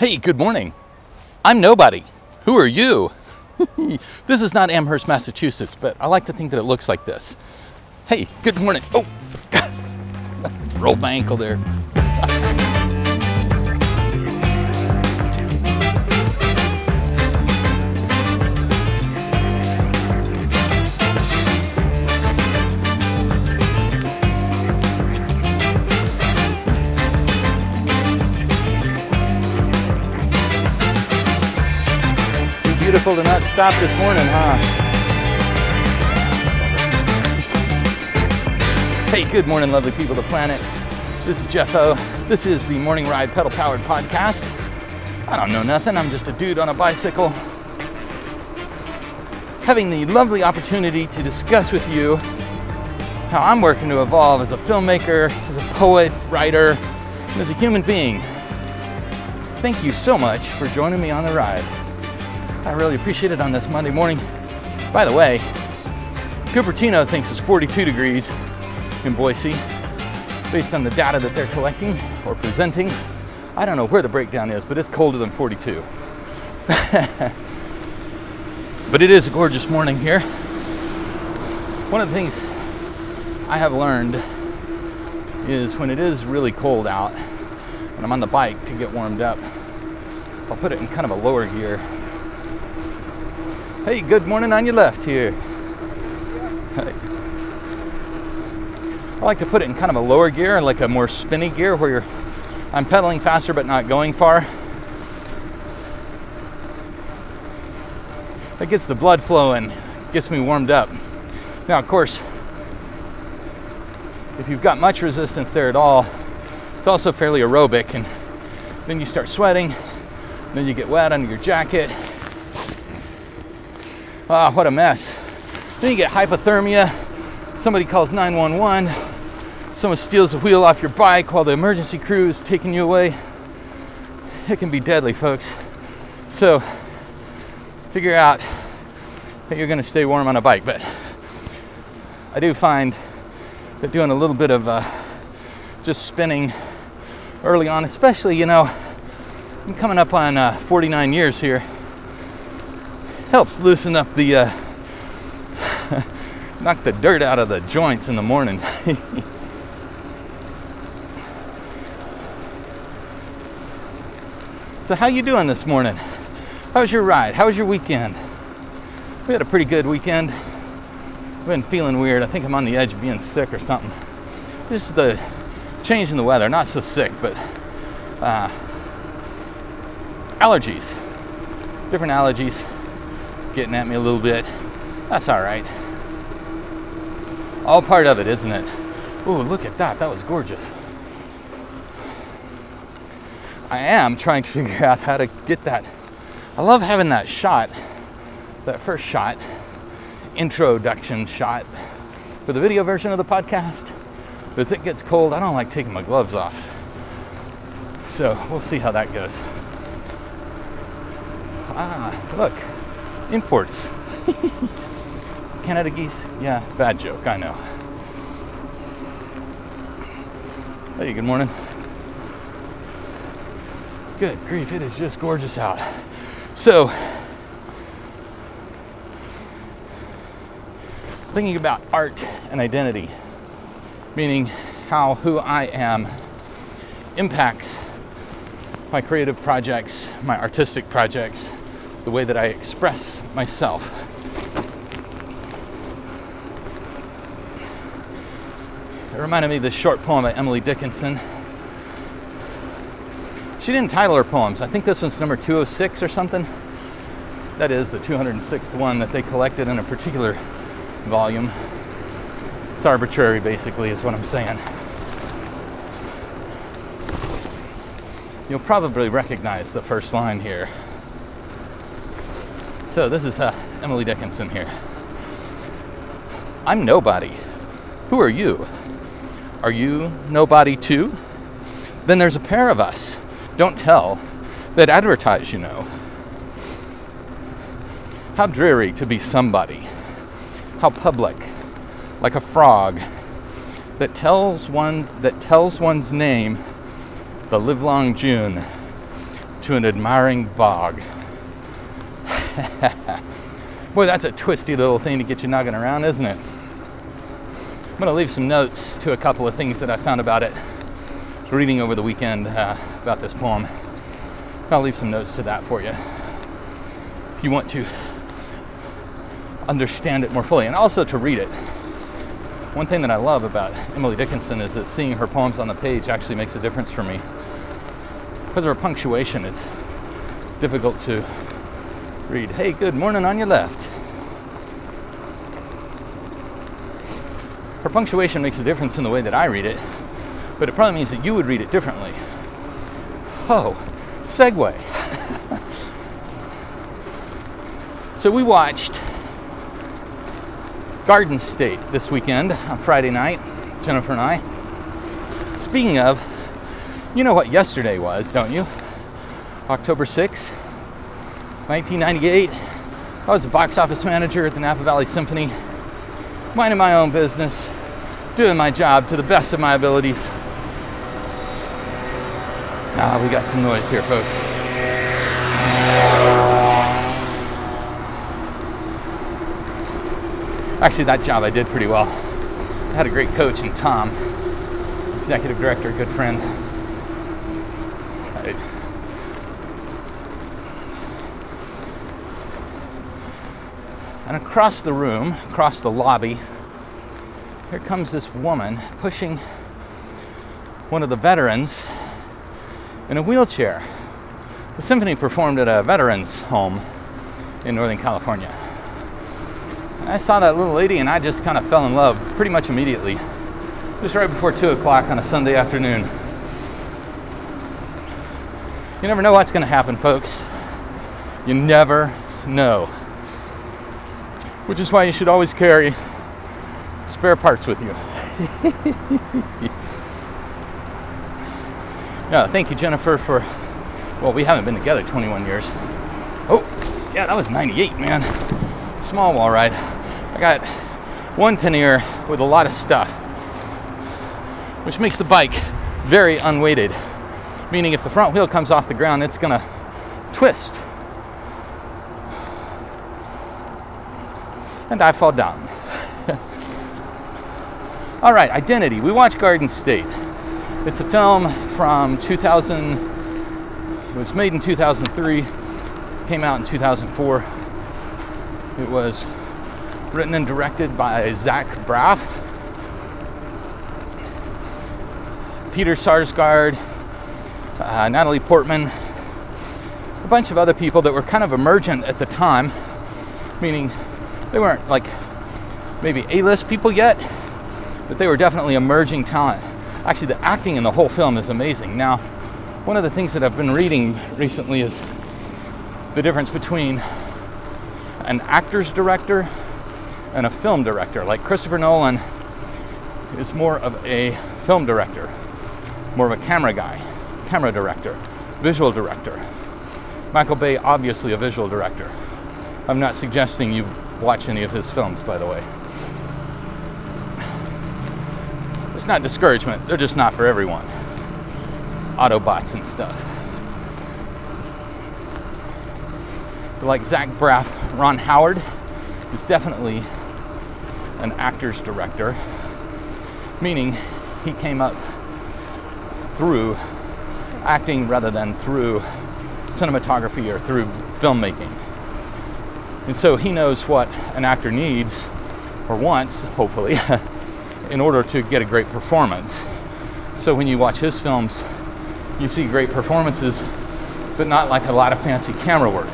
Hey, good morning. I'm nobody. Who are you? this is not Amherst, Massachusetts, but I like to think that it looks like this. Hey, good morning. Oh, rolled my ankle there. Beautiful to not stop this morning, huh? Hey, good morning, lovely people of the planet. This is Jeff O. This is the Morning Ride Pedal Powered Podcast. I don't know nothing, I'm just a dude on a bicycle. Having the lovely opportunity to discuss with you how I'm working to evolve as a filmmaker, as a poet, writer, and as a human being. Thank you so much for joining me on the ride. I really appreciate it on this Monday morning. By the way, Cupertino thinks it's 42 degrees in Boise based on the data that they're collecting or presenting. I don't know where the breakdown is, but it's colder than 42. but it is a gorgeous morning here. One of the things I have learned is when it is really cold out and I'm on the bike to get warmed up, I'll put it in kind of a lower gear. Hey, good morning on your left here. I like to put it in kind of a lower gear, like a more spinny gear where you're, I'm pedaling faster but not going far. That gets the blood flowing, gets me warmed up. Now, of course, if you've got much resistance there at all, it's also fairly aerobic, and then you start sweating, then you get wet under your jacket. Ah, what a mess. Then you get hypothermia, somebody calls 911, someone steals the wheel off your bike while the emergency crew is taking you away. It can be deadly, folks. So, figure out that you're going to stay warm on a bike. But I do find that doing a little bit of uh, just spinning early on, especially, you know, I'm coming up on uh, 49 years here, helps loosen up the, uh, knock the dirt out of the joints in the morning. so how you doing this morning? How was your ride? How was your weekend? We had a pretty good weekend. I've been feeling weird. I think I'm on the edge of being sick or something. Just the change in the weather. Not so sick, but uh, allergies. Different allergies getting at me a little bit. That's all right. All part of it, isn't it? Oh, look at that. That was gorgeous. I am trying to figure out how to get that. I love having that shot, that first shot, introduction shot for the video version of the podcast. But as it gets cold, I don't like taking my gloves off. So we'll see how that goes. Ah, look, imports. Canada geese? Yeah, bad joke, I know. Hey, good morning. Good grief, it is just gorgeous out. So, thinking about art and identity, meaning how who I am impacts my creative projects, my artistic projects, the way that I express myself. It reminded me of this short poem by Emily Dickinson. She didn't title her poems. I think this one's number 206 or something. That is the 206th one that they collected in a particular volume. It's arbitrary, basically, is what I'm saying. You'll probably recognize the first line here. So, this is uh, Emily Dickinson here. I'm nobody. Who are you? Are you nobody too? Then there's a pair of us. Don't tell. That advertise, you know. How dreary to be somebody. How public, like a frog that tells one that tells one's name the livelong June to an admiring bog. Boy, that's a twisty little thing to get you knocking around, isn't it? I'm going to leave some notes to a couple of things that I found about it reading over the weekend uh, about this poem. I'll leave some notes to that for you if you want to understand it more fully and also to read it. One thing that I love about Emily Dickinson is that seeing her poems on the page actually makes a difference for me. Because of her punctuation, it's difficult to read, Hey, good morning on your left. Her punctuation makes a difference in the way that I read it, but it probably means that you would read it differently. Oh, segue. so we watched Garden State this weekend on Friday night, Jennifer and I. Speaking of, you know what yesterday was, don't you? October 6th, 1998. I was a box office manager at the Napa Valley Symphony, minding my own business, doing my job to the best of my abilities. Ah, we got some noise here, folks. Actually, that job I did pretty well. I had a great coach in Tom, executive director, good friend. And across the room, across the lobby, here comes this woman pushing one of the veterans in a wheelchair. The symphony performed at a veterans home in Northern California. I saw that little lady and I just kind of fell in love pretty much immediately, just right before 2 o'clock on a Sunday afternoon. You never know what's going to happen, folks. You never know which is why you should always carry spare parts with you. yeah, thank you, Jennifer, for. Well, we haven't been together 21 years. Oh, yeah, that was 98, man. Small wall ride. I got one pannier with a lot of stuff, which makes the bike very unweighted. Meaning, if the front wheel comes off the ground, it's gonna twist and I fall down. All right, Identity. We watched Garden State. It's a film from 2000. It was made in 2003, came out in 2004. It was written and directed by Zach Braff. Peter Sarsgaard, uh, Natalie Portman, a bunch of other people that were kind of emergent at the time, meaning they weren't like maybe A-list people yet, but they were definitely emerging talent. Actually, the acting in the whole film is amazing. Now, one of the things that I've been reading recently is the difference between an actor's director and a film director. Like Christopher Nolan is more of a film director, more of a camera guy, camera director, visual director. Michael Bay, obviously a visual director. I'm not suggesting you watch any of his films, by the way. It's not discouragement, they're just not for everyone. Autobots and stuff. But like Zach Braff, Ron Howard is definitely an actor's director, meaning he came up through acting rather than through cinematography or through filmmaking. And so he knows what an actor needs or wants, hopefully, in order to get a great performance. So when you watch his films, you see great performances, but not like a lot of fancy camera work.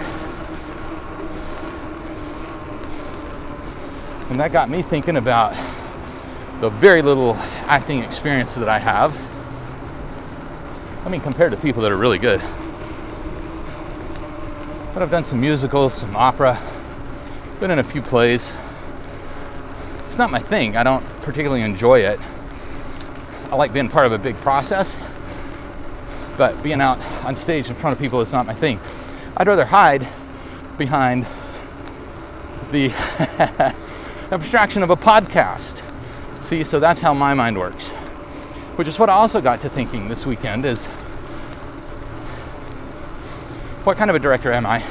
And that got me thinking about the very little acting experience that I have. I mean, compared to people that are really good. But I've done some musicals, some opera, been in a few plays. It's not my thing. I don't particularly enjoy it. I like being part of a big process, but being out on stage in front of people is not my thing. I'd rather hide behind the abstraction of a podcast. See, so that's how my mind works. Which is what I also got to thinking this weekend is what kind of a director am I?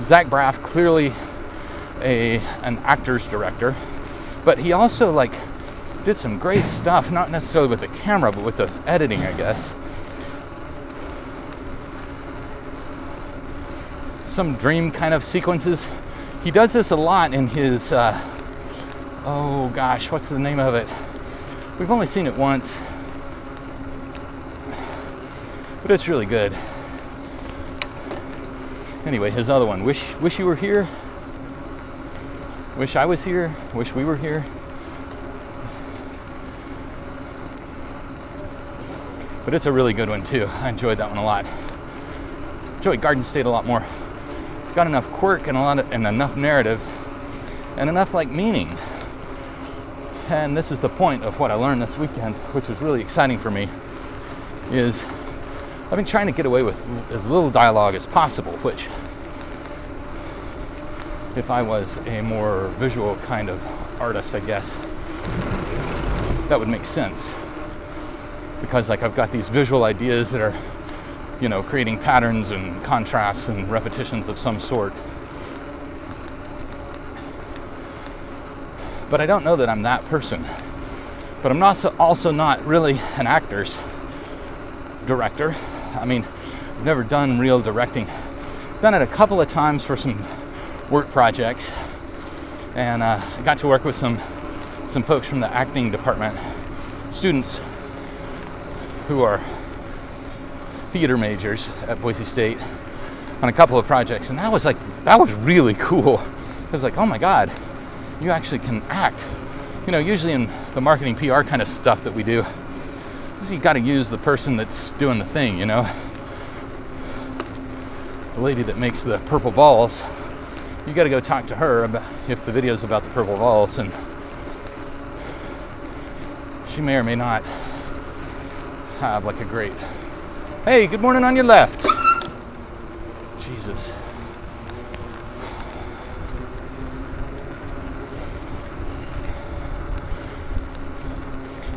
Zach Braff clearly a an actor's director, but he also like did some great stuff, not necessarily with the camera, but with the editing, I guess. Some dream kind of sequences. He does this a lot in his, uh, oh gosh, what's the name of it? We've only seen it once, but it's really good. Anyway, his other one, Wish, Wish You Were Here. Wish I was here. Wish we were here. But it's a really good one too. I enjoyed that one a lot. Enjoyed Garden State a lot more. It's got enough quirk and a lot of, and enough narrative and enough like meaning. And this is the point of what I learned this weekend, which was really exciting for me, is I've been trying to get away with as little dialogue as possible, which if I was a more visual kind of artist, I guess, that would make sense. Because like I've got these visual ideas that are, you know, creating patterns and contrasts and repetitions of some sort. But I don't know that I'm that person. But I'm also also not really an actor's director. I mean, I've never done real directing. Done it a couple of times for some work projects, and uh, I got to work with some some folks from the acting department, students who are theater majors at Boise State on a couple of projects, and that was like that was really cool. It was like, oh my god, you actually can act. You know, usually in the marketing PR kind of stuff that we do, you got to use the person that's doing the thing. You know, the lady that makes the purple balls you got to go talk to her about if the video's about the purple balls, and she may or may not have like a great hey good morning on your left. Jesus.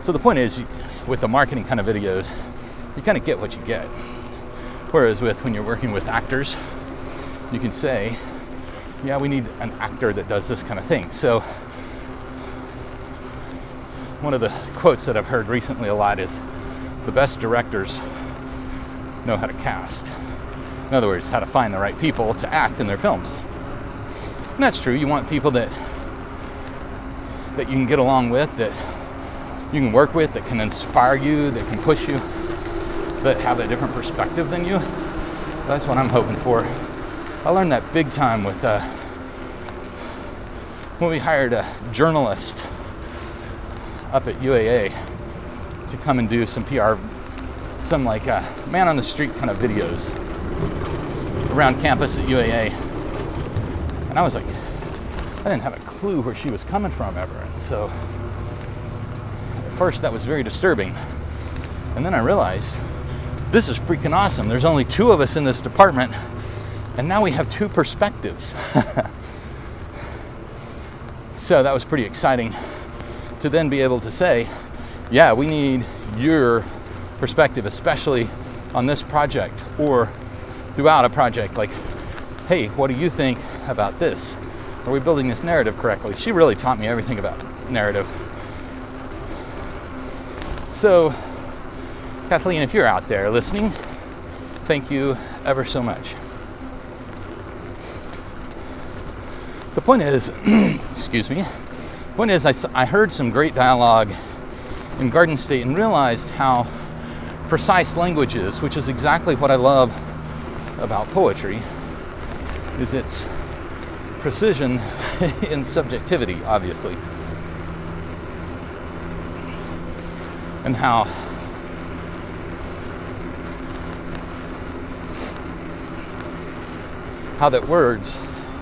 So the point is with the marketing kind of videos you kind of get what you get. Whereas with when you're working with actors you can say yeah, we need an actor that does this kind of thing. So, one of the quotes that I've heard recently a lot is the best directors know how to cast. In other words, how to find the right people to act in their films. And that's true. You want people that that you can get along with, that you can work with, that can inspire you, that can push you, that have a different perspective than you. That's what I'm hoping for. I learned that big time with uh, when we hired a journalist up at UAA to come and do some PR, some like uh, man on the street kind of videos around campus at UAA. And I was like, I didn't have a clue where she was coming from ever. And so at first that was very disturbing. And then I realized this is freaking awesome. There's only two of us in this department and now we have two perspectives. so that was pretty exciting to then be able to say, yeah, we need your perspective, especially on this project or throughout a project. Like, hey, what do you think about this? Are we building this narrative correctly? She really taught me everything about narrative. So, Kathleen, if you're out there listening, thank you ever so much. The point is, excuse me, the point is, I, I heard some great dialogue in Garden State and realized how precise language is, which is exactly what I love about poetry, is its precision in subjectivity, obviously. And how how that words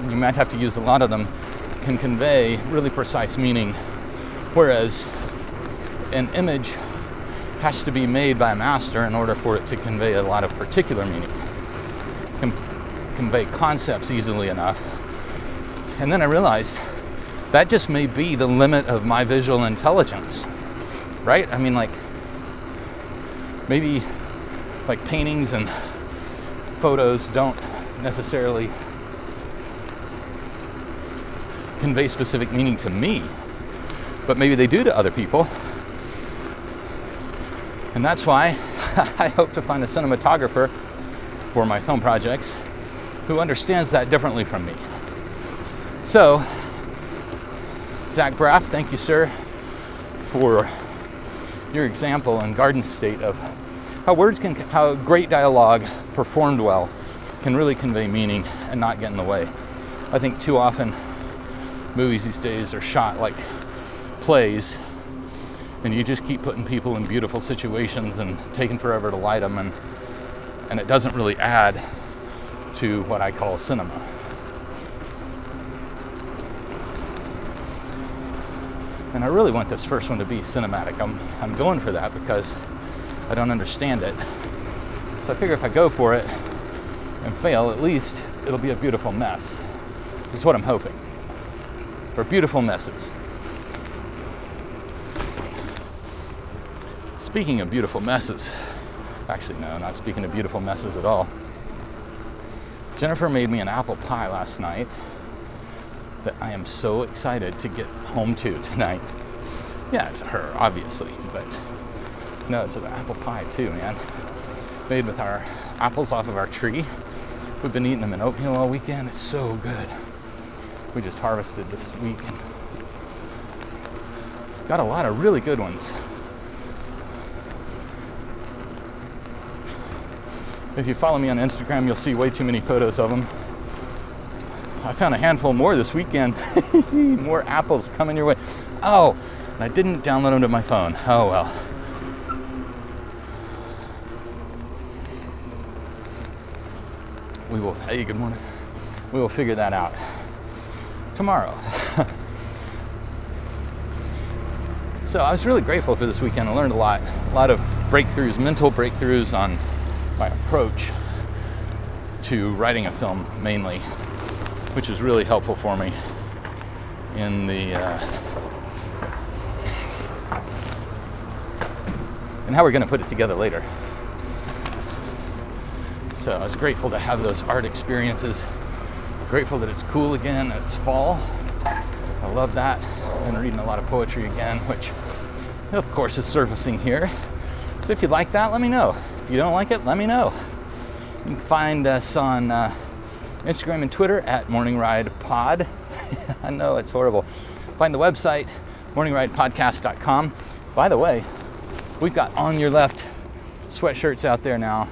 you might have to use a lot of them, can convey really precise meaning. Whereas an image has to be made by a master in order for it to convey a lot of particular meaning, can convey concepts easily enough. And then I realized that just may be the limit of my visual intelligence, right? I mean, like, maybe like paintings and photos don't necessarily convey specific meaning to me, but maybe they do to other people. And that's why I hope to find a cinematographer for my film projects who understands that differently from me. So, Zach Braff, thank you, sir, for your example in Garden State of how words can, how great dialogue performed well can really convey meaning and not get in the way. I think too often movies these days are shot like plays and you just keep putting people in beautiful situations and taking forever to light them and and it doesn't really add to what I call cinema. And I really want this first one to be cinematic. I'm, I'm going for that because I don't understand it. So I figure if I go for it and fail, at least it'll be a beautiful mess. Is what I'm hoping. For beautiful messes. Speaking of beautiful messes, actually, no, not speaking of beautiful messes at all. Jennifer made me an apple pie last night that I am so excited to get home to tonight. Yeah, to her, obviously, but no, to the apple pie too, man. Made with our apples off of our tree. We've been eating them in oatmeal all weekend. It's so good. We just harvested this week got a lot of really good ones. If you follow me on Instagram, you'll see way too many photos of them. I found a handful more this weekend. more apples coming your way. Oh, I didn't download them to my phone. Oh well. We will, hey, good morning. We will figure that out tomorrow. so I was really grateful for this weekend. I learned a lot, a lot of breakthroughs, mental breakthroughs on my approach to writing a film mainly, which was really helpful for me in the uh, and how we're going to put it together later. So I was grateful to have those art experiences. Grateful that it's cool again. It's fall. I love that. I've been reading a lot of poetry again, which of course is surfacing here. So if you like that, let me know. If you don't like it, let me know. You can find us on uh, Instagram and Twitter at Morning Ride Pod. I know it's horrible. Find the website, morningridepodcast.com. By the way, we've got on your left sweatshirts out there now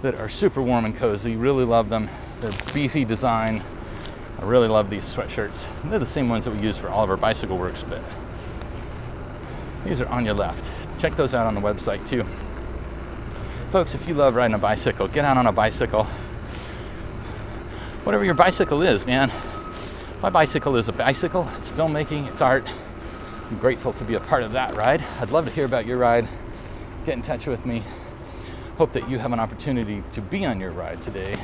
that are super warm and cozy. Really love them. They're beefy design. I really love these sweatshirts. They're the same ones that we use for all of our bicycle works, but these are on your left. Check those out on the website too. Folks, if you love riding a bicycle, get out on a bicycle. Whatever your bicycle is, man. My bicycle is a bicycle, it's filmmaking, it's art. I'm grateful to be a part of that ride. I'd love to hear about your ride. Get in touch with me. Hope that you have an opportunity to be on your ride today.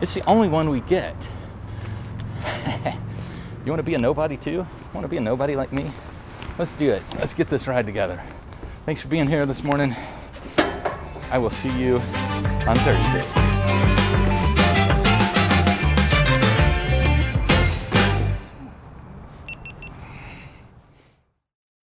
It's the only one we get. you want to be a nobody too? Want to be a nobody like me? Let's do it. Let's get this ride together. Thanks for being here this morning. I will see you on Thursday.